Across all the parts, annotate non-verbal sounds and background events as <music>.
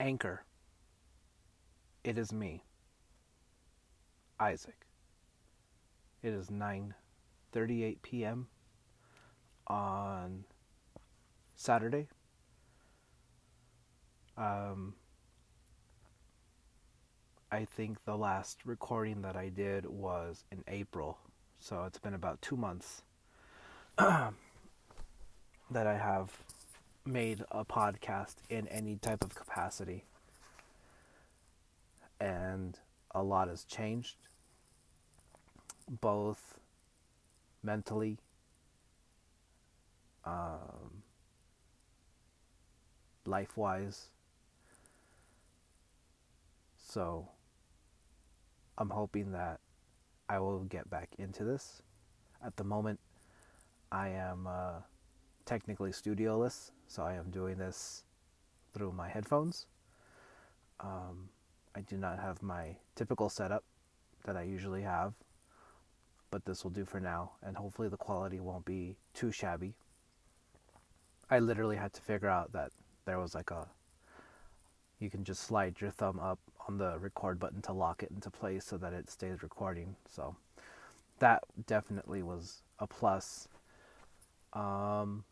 Anchor. It is me, Isaac. It is 9:38 p.m. on Saturday. Um I think the last recording that I did was in April. So it's been about 2 months <clears throat> that I have made a podcast in any type of capacity. And a lot has changed, both mentally, um, life wise. So I'm hoping that I will get back into this. At the moment, I am uh, technically studioless, so I am doing this through my headphones. Um, I do not have my typical setup that I usually have, but this will do for now, and hopefully the quality won't be too shabby. I literally had to figure out that there was like a you can just slide your thumb up on the record button to lock it into place so that it stays recording. So that definitely was a plus. Um,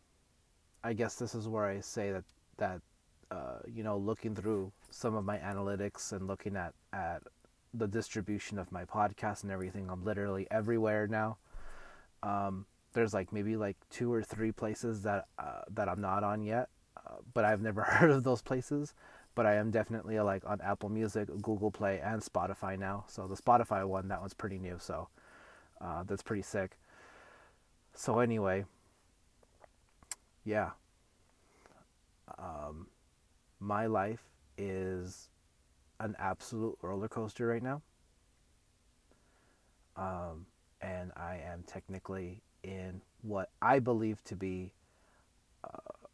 I guess this is where I say that that uh, you know looking through some of my analytics and looking at at the distribution of my podcast and everything, I'm literally everywhere now. Um, there's like maybe like two or three places that uh, that I'm not on yet, uh, but I've never <laughs> heard of those places. But I am definitely like on Apple Music, Google Play, and Spotify now. So the Spotify one, that one's pretty new. So uh, that's pretty sick. So anyway, yeah. Um, my life is an absolute roller coaster right now. Um, and I am technically in what I believe to be uh,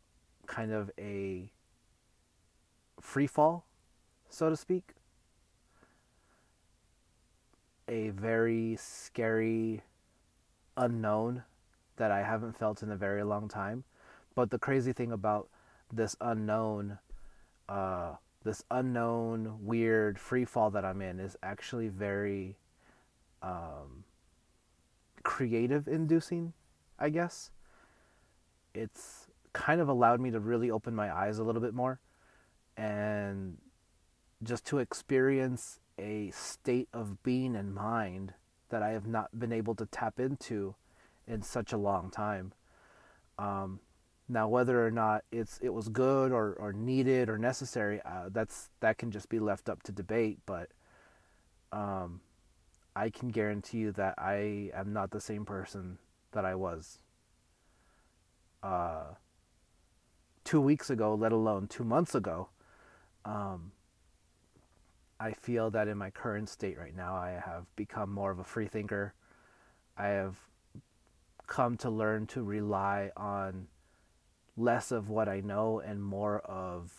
kind of a free fall, so to speak. A very scary unknown that I haven't felt in a very long time. But the crazy thing about this unknown, uh, this unknown weird free fall that I'm in is actually very um, creative inducing, I guess. It's kind of allowed me to really open my eyes a little bit more and just to experience a state of being and mind that I have not been able to tap into in such a long time. Um, now, whether or not it's it was good or, or needed or necessary, uh, that's that can just be left up to debate. But um, I can guarantee you that I am not the same person that I was uh, two weeks ago, let alone two months ago. Um, I feel that in my current state right now, I have become more of a free thinker. I have come to learn to rely on less of what I know and more of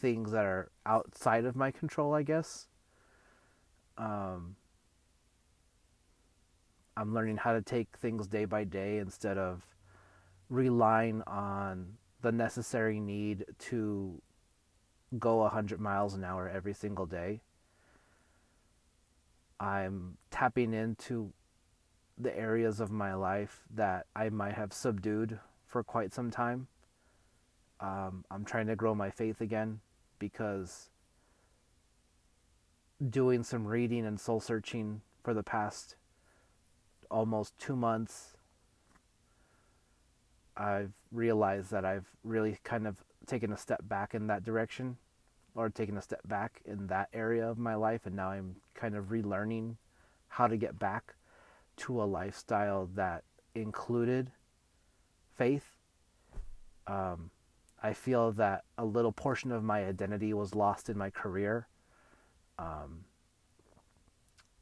things that are outside of my control, I guess. Um, I'm learning how to take things day by day instead of relying on the necessary need to go 100 miles an hour every single day. I'm tapping into the areas of my life that I might have subdued for quite some time. Um, I'm trying to grow my faith again because doing some reading and soul searching for the past almost two months, I've realized that I've really kind of taken a step back in that direction or taken a step back in that area of my life. And now I'm kind of relearning how to get back to a lifestyle that included faith. Um, I feel that a little portion of my identity was lost in my career. Um,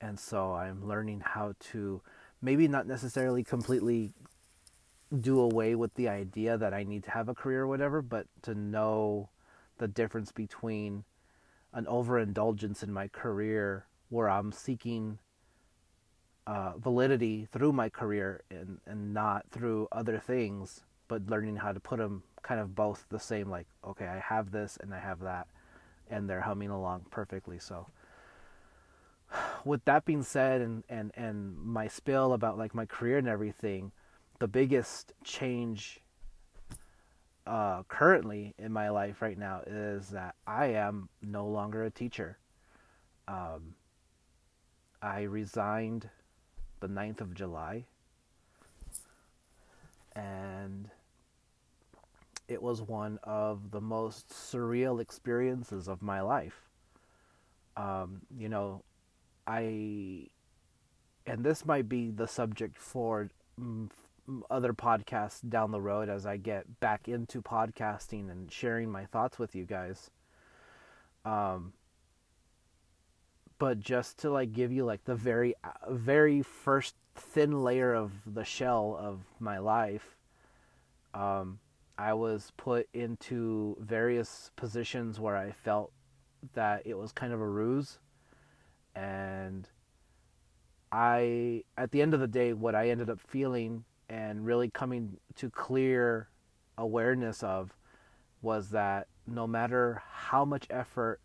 and so I'm learning how to maybe not necessarily completely do away with the idea that I need to have a career or whatever, but to know the difference between an overindulgence in my career where I'm seeking uh, validity through my career and, and not through other things, but learning how to put them kind of both the same. Like, okay, I have this and I have that, and they're humming along perfectly. So, with that being said, and and and my spill about like my career and everything, the biggest change uh, currently in my life right now is that I am no longer a teacher. Um, I resigned the 9th of July. And it was one of the most surreal experiences of my life. Um, you know, I, and this might be the subject for other podcasts down the road as I get back into podcasting and sharing my thoughts with you guys. Um, but just to like give you like the very very first thin layer of the shell of my life um, i was put into various positions where i felt that it was kind of a ruse. And i at the end of the day what i ended up feeling and really coming to clear awareness of was that no matter how much effort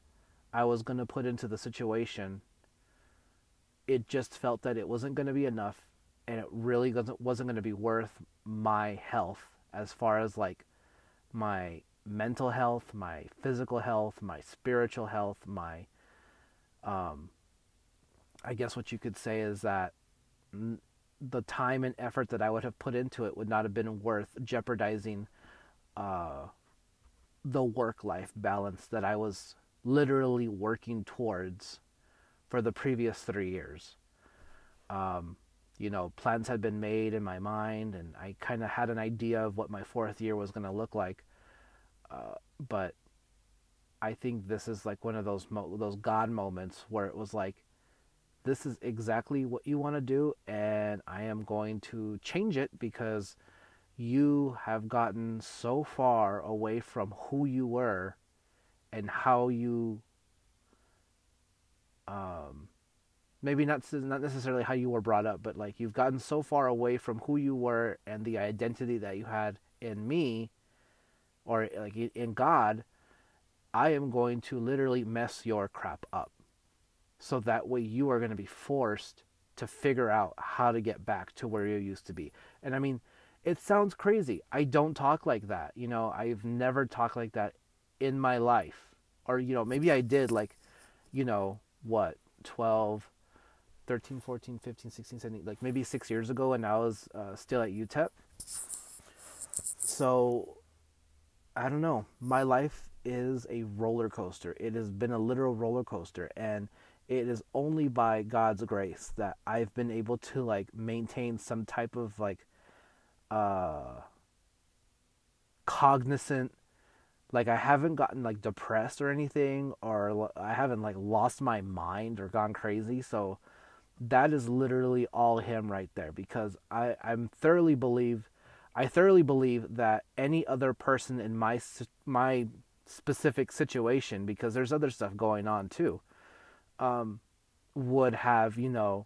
I was going to put into the situation, it just felt that it wasn't going to be enough and it really wasn't wasn't going to be worth my health as far as like my mental health, my physical health, my spiritual health, my um I guess what you could say is that the time and effort that I would have put into it would not have been worth jeopardizing uh the work life balance that I was literally working towards for the previous three years. Um, you know, plans had been made in my mind, and I kind of had an idea of what my fourth year was going to look like. Uh, but I think this is like one of those mo- those God moments where it was like, this is exactly what you want to do, and I am going to change it because you have gotten so far away from who you were and how you um maybe not not necessarily how you were brought up but like you've gotten so far away from who you were and the identity that you had in me or like in God I am going to literally mess your crap up. So that way you are going to be forced to figure out how to get back to where you used to be. And i mean it sounds crazy. I don't talk like that you know? I've never talked like that in my life. Or you know maybe i did like you know what 12 13 14 15 16 17 like maybe six years ago and i was uh, still at utep so i don't know. My life is a roller coaster. It has been a literal roller coaster and it is only by god's grace that i've been able to like maintain some type of like uh cognizant like I haven't gotten like depressed or anything or I haven't like lost my mind or gone crazy. So that is literally all him right there because I I'm thoroughly believe I thoroughly believe that any other person in my my specific situation because there's other stuff going on too um would have you know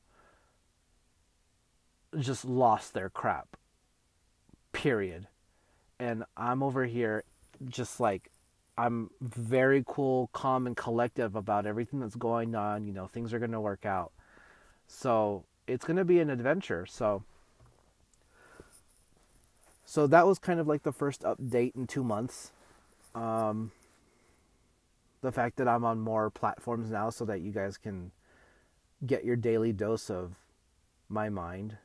just lost their crap period and I'm over here just like I'm very cool, calm, and collective about everything that's going on. You know, things are going to work out. So it's going to be an adventure. So, so that was kind of like the first update in two months. Um, the fact that I'm on more platforms now, so that you guys can get your daily dose of my mind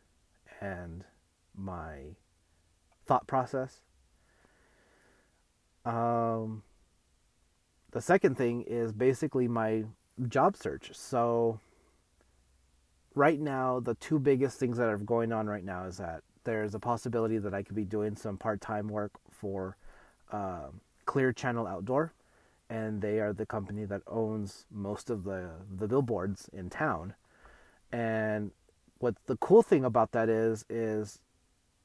and my thought process um, the second thing is basically my job search. So, right now, the two biggest things that are going on right now is that there's a possibility that I could be doing some part time work for uh, Clear Channel Outdoor, and they are the company that owns most of the, the billboards in town. And what the cool thing about that is, is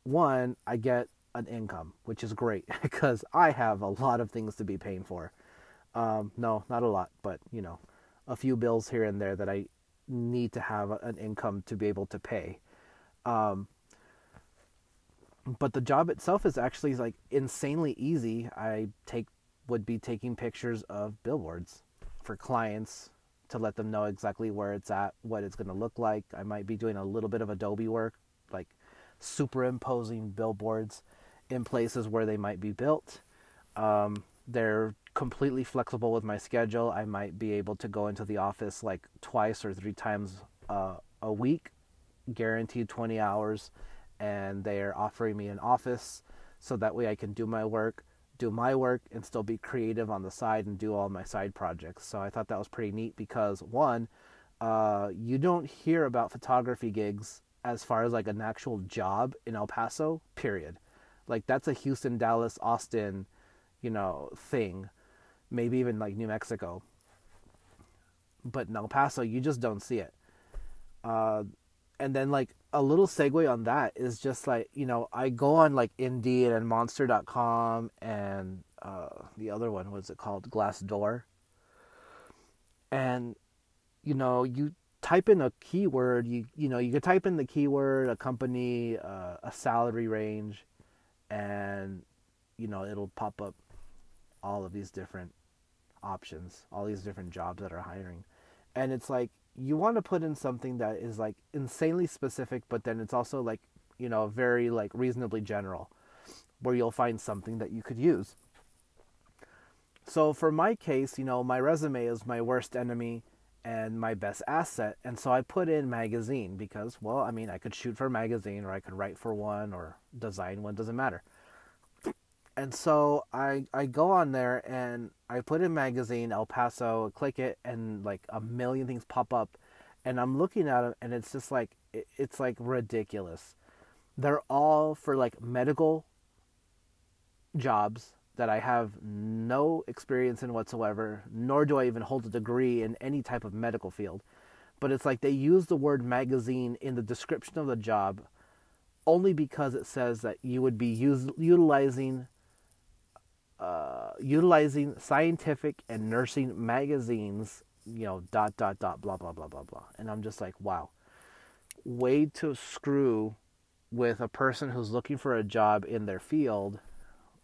one, I get an income, which is great <laughs> because I have a lot of things to be paying for. Um, no, not a lot, but you know, a few bills here and there that I need to have an income to be able to pay. Um, but the job itself is actually like insanely easy. I take would be taking pictures of billboards for clients to let them know exactly where it's at, what it's going to look like. I might be doing a little bit of Adobe work, like superimposing billboards in places where they might be built. Um, they're completely flexible with my schedule. I might be able to go into the office like twice or three times uh, a week, guaranteed 20 hours, and they are offering me an office so that way I can do my work, do my work, and still be creative on the side and do all my side projects. So I thought that was pretty neat because one, uh, you don't hear about photography gigs as far as like an actual job in El Paso, period. Like that's a Houston, Dallas, Austin, you know, thing. Maybe even like New Mexico. But in El Paso, you just don't see it. Uh, and then like a little segue on that is just like you know I go on like Indeed and Monster.com and uh, the other one was it called Glassdoor, and you know you type in a keyword you you know you could type in the keyword a company uh, a salary range and you know it'll pop up all of these different options all these different jobs that are hiring and it's like you want to put in something that is like insanely specific but then it's also like you know very like reasonably general where you'll find something that you could use so for my case you know my resume is my worst enemy and my best asset. And so I put in magazine because, well, I mean, I could shoot for a magazine or I could write for one or design one, doesn't matter. And so I I go on there and I put in magazine El Paso, click it, and like a million things pop up, and I'm looking at them and it's just like it's like ridiculous. They're all for like medical jobs that I have no experience in whatsoever, nor do I even hold a degree in any type of medical field. But it's like they use the word magazine in the description of the job only because it says that you would be use, utilizing uh, utilizing scientific and nursing magazines, you know, dot dot dot blah blah blah blah blah. And I'm just like, wow, way to screw with a person who's looking for a job in their field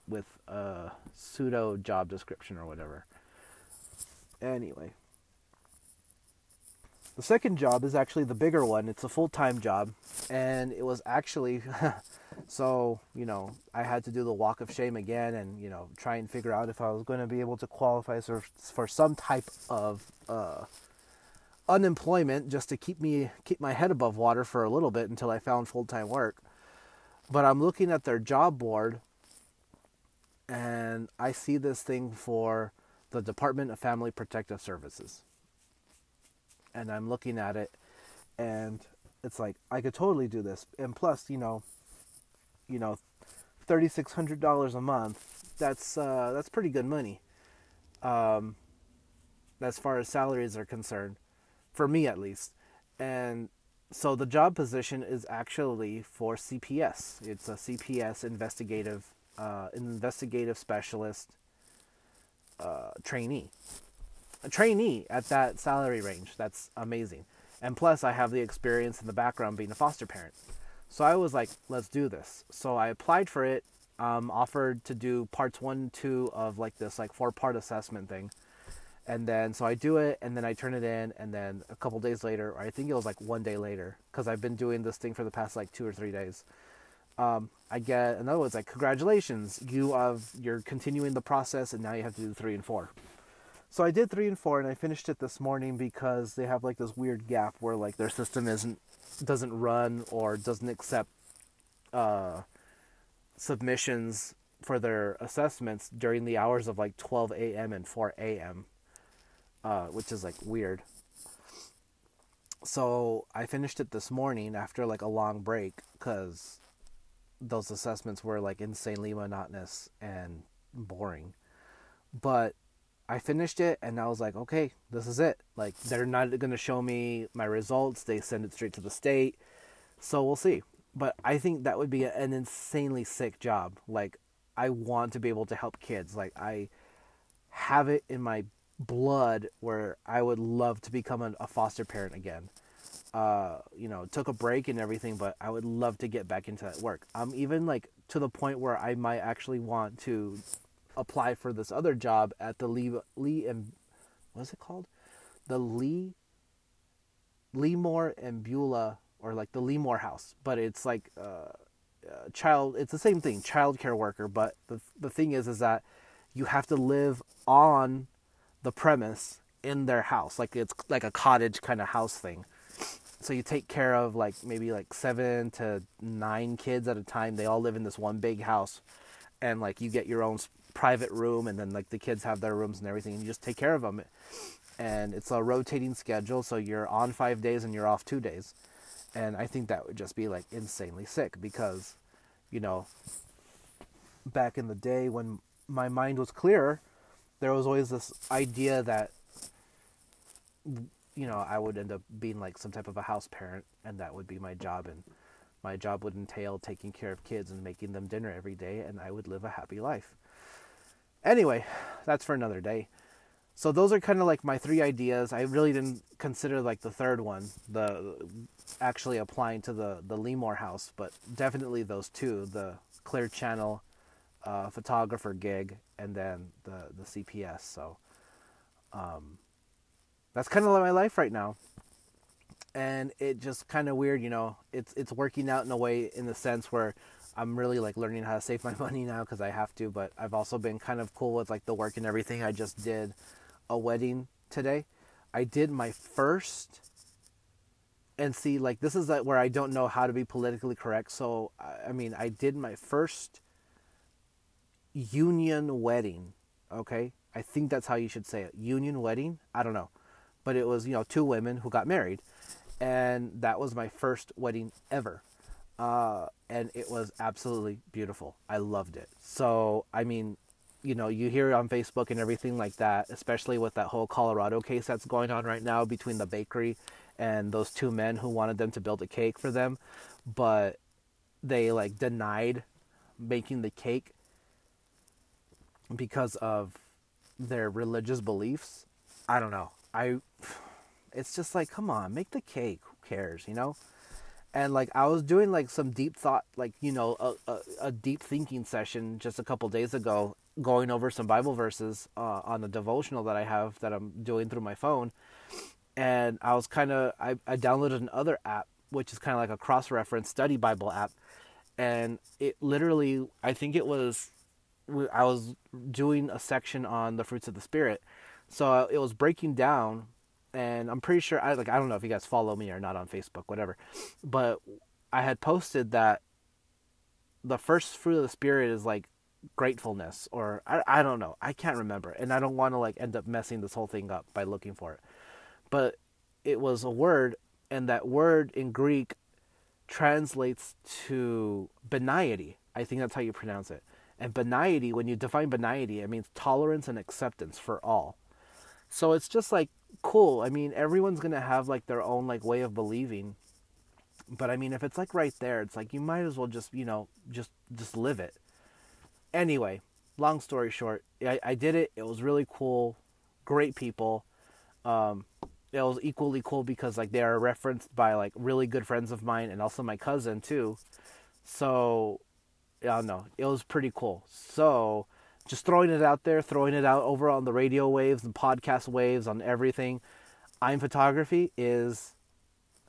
with a pseudo job description or whatever. Anyway, the second job is actually the bigger one. It's a full time job, and it was actually <laughs> so you know I had to do the walk of shame again, and you know try and figure out if I was going to be able to qualify for for some type of uh, unemployment just to keep me keep my head above water for a little bit until I found full time work. But I'm looking at their job board and I see this thing for the Department of Family Protective Services. And I'm looking at it and it's like I could totally do this. And plus, you know, you know, thirty six hundred dollars a month. That's uh, that's pretty good money. Um, as far as salaries are concerned, for me at least. And so the job position is actually for CPS. It's a CPS investigative uh, investigative specialist uh, trainee. A trainee at that salary range. That's amazing. And plus, I have the experience in the background being a foster parent. So I was like, let's do this. So I applied for it, um, offered to do parts one two of like this like four part assessment thing. And then, so I do it and then I turn it in. And then a couple days later, or I think it was like one day later, because I've been doing this thing for the past like two or three days um, I get another one's like congratulations, you have you're continuing the process and now you have to do three and four. So I did three and four and I finished it this morning because they have like this weird gap where like their system isn't doesn't run or doesn't accept uh, submissions for their assessments during the hours of like 12 a.m. and 4 a.m., uh, which is like weird. So I finished it this morning after like a long break because those assessments were like insanely monotonous and boring. But I finished it and I was like, okay, this is it. Like they're not going to show me my results. They send it straight to the state. So we'll see. But I think that would be an insanely sick job. Like I want to be able to help kids. Like I have it in my blood where I would love to become a, foster parent again. uh, you know, took a break and everything, but I would love to get back into that work. I'm even like to the point where I might actually want to apply for this other job at the Lee Lee and what's it called? The Lee Leemore and Beulah or like the Lee Moor House, but it's like uh, uh, child. It's the same thing, child care worker. But the the thing is, is that you have to live on the premise in their house, like it's like a cottage kind of house thing. So you take care of like maybe like seven to nine kids at a time. They all live in this one big house, and like you get your own private room, and then like the kids have their rooms and everything, and you just take care of them. And it's a rotating schedule, so you're on five days and you're off two days and I think that would just be like insanely sick because, you know, back in the day when my mind was clearer, there was always this idea that, you know, I would end up being like some type of a house parent and that would be my job. And my job would entail taking care of kids and making them dinner every day, and I would live a happy life. Anyway, that's for another day. So those are kind of like my three ideas. I really didn't consider like the third one, the actually applying to the the Lee Moor house, but definitely those two, the Clear Channel uh, photographer gig and then the the CPS. So um, that's kind of like my life right now, and it just kind of weird, you know. It's it's working out in a way in the sense where I'm really like learning how to save my <laughs> money now because I have to, but I've also been kind of cool with like the work and everything. I just did a wedding today. I did my first and see like this is where I don't know how to be politically correct. So I mean, I did my first union wedding. Okay, I think that's how you should say it. Union wedding. I don't know, but it was you know two women who got married, and that was my first wedding ever. Uh, and it was absolutely beautiful. I loved it. So I mean, you know, you hear it on Facebook and everything like that, especially with that whole Colorado case that's going on right now between the bakery and those two men who wanted them to build a cake for them, but they like denied making the cake because of their religious beliefs. I don't know. I <sighs> it's just like come on, make the cake. Who cares, you know? And like I was doing like some deep thought, like you know, a, a, a deep thinking session just a couple days ago, going over some Bible verses uh, on the devotional that I have that I'm doing through my phone, and I was kind of I, I downloaded another app which is kind of like a cross reference study Bible app, and it literally I think it was I was doing a section on the fruits of the spirit, so it was breaking down, and I'm pretty sure I like I don't know if you guys follow me or not on Facebook whatever, but I had posted that the first fruit of the spirit is like gratefulness or I, I don't know. I can't remember and i don't want to like end up messing this whole thing up by looking for it. But it was a word and that word in greek translates to benignity. I think that's how you pronounce it. And benignity when you define benignity it means tolerance and acceptance for all. So it's just like cool i mean everyone's gonna have like their own like way of believing but i mean if it's like right there it's like you might as well just you know just just live it Anyway, long story short, I, I did it. It was really cool. Great people. Um, it was equally cool because like they are referenced by like really good friends of mine and also my cousin too. So, I don't know. It was pretty cool. So, just throwing it out there, throwing it out over on the radio waves and podcast waves on everything. I'm photography is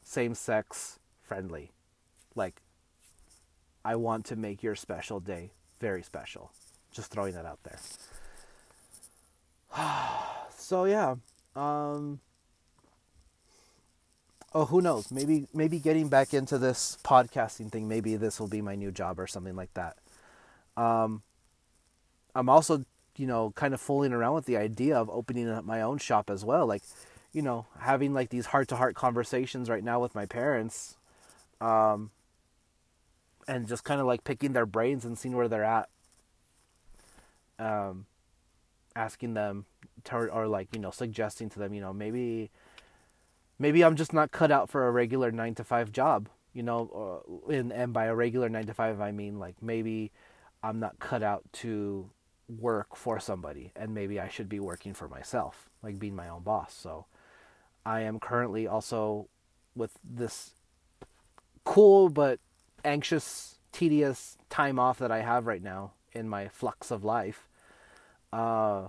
same sex friendly. Like, I want to make your special day very special. Just throwing that out there. <sighs> so yeah. Um, oh, who knows? Maybe maybe getting back into this podcasting thing. Maybe this will be my new job or something like that. Um, I'm also you know kind of fooling around with the idea of opening up my own shop as well. Like you know having like these heart to heart conversations right now with my parents. Um, and just kind of like picking their brains and seeing where they're at. Um, asking them to, or like you know suggesting to them, you know maybe maybe I'm just not cut out for a regular nine to five job, you know, and and by a regular nine to five I mean like maybe I'm not cut out to work for somebody and maybe I should be working for myself, like being my own boss. So I am currently also with this cool but anxious, tedious time off that I have right now in my flux of life, uh,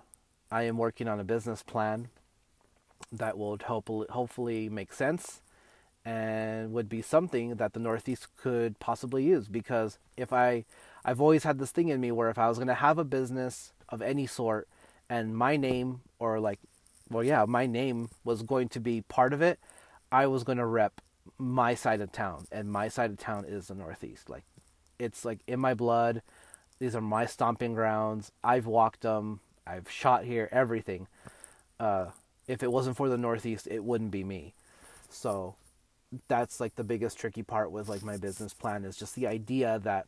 I am working on a business plan that will hopefully hopefully make sense and would be something that the Northeast could possibly use because if I I've always had this thing in me where if I was going to have a business of any sort and my name or like well yeah, my name was going to be part of it, I was going to rep my side of town and my side of town is the Northeast. Like it's like in my blood. These are my stomping grounds. I've walked them. I've shot here, everything. Uh, if it wasn't for the Northeast, it wouldn't be me. So that's like the biggest tricky part with like my business plan is just the idea that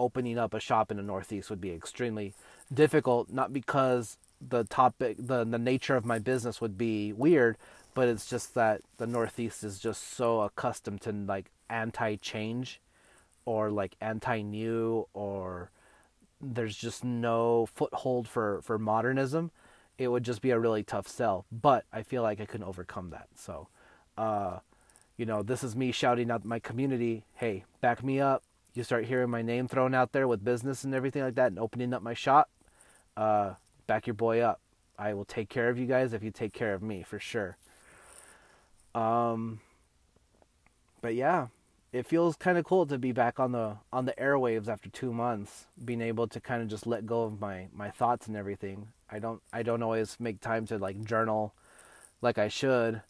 opening up a shop in the Northeast would be extremely difficult, not because the topic, the, the nature of my business would be weird, but it's just that the Northeast is just so accustomed to like anti change or like anti new or there's just no foothold for, for modernism. It would just be a really tough sell. But I feel like I can overcome that. So, uh, you know, this is me shouting out my community, hey, back me up. You start hearing my name thrown out there with business and everything like that and opening up my shop, uh, back your boy up. I will take care of you guys if you take care of me for sure. Um, but yeah, it feels kind of cool to be back on the on the airwaves after two months, being able to kind of just let go of my my thoughts and everything. I don't I don't always make time to like journal like I should,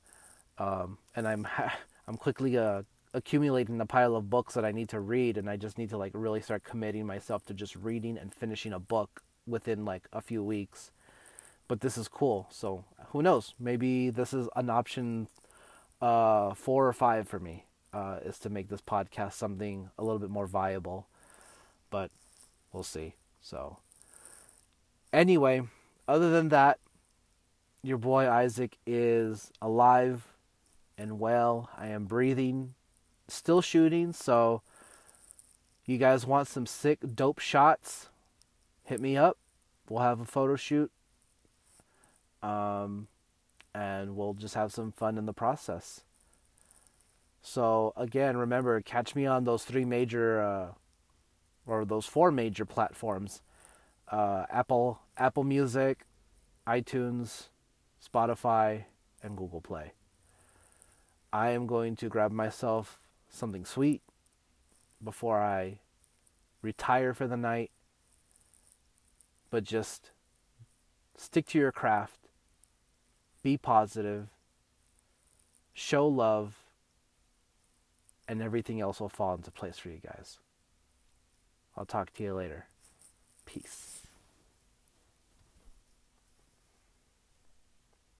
um, and I'm <laughs> I'm quickly uh, accumulating the pile of books that I need to read, and I just need to like really start committing myself to just reading and finishing a book within like a few weeks. But this is cool, so who knows? Maybe this is an option uh, four or five for me uh, is to make this podcast something a little bit more viable, but we'll see. So, anyway, other than that, your boy Isaac is alive and well. I am breathing, still shooting. So, you guys want some sick, dope shots? Hit me up. We'll have a photo shoot. Um, and we'll just have some fun in the process. So again, remember, catch me on those three major, uh, or those four major platforms: uh, Apple, Apple Music, iTunes, Spotify, and Google Play. I am going to grab myself something sweet before I retire for the night, but just stick to your craft be positive, show love, and everything else will fall into place for you guys. I'll talk to you later. Peace.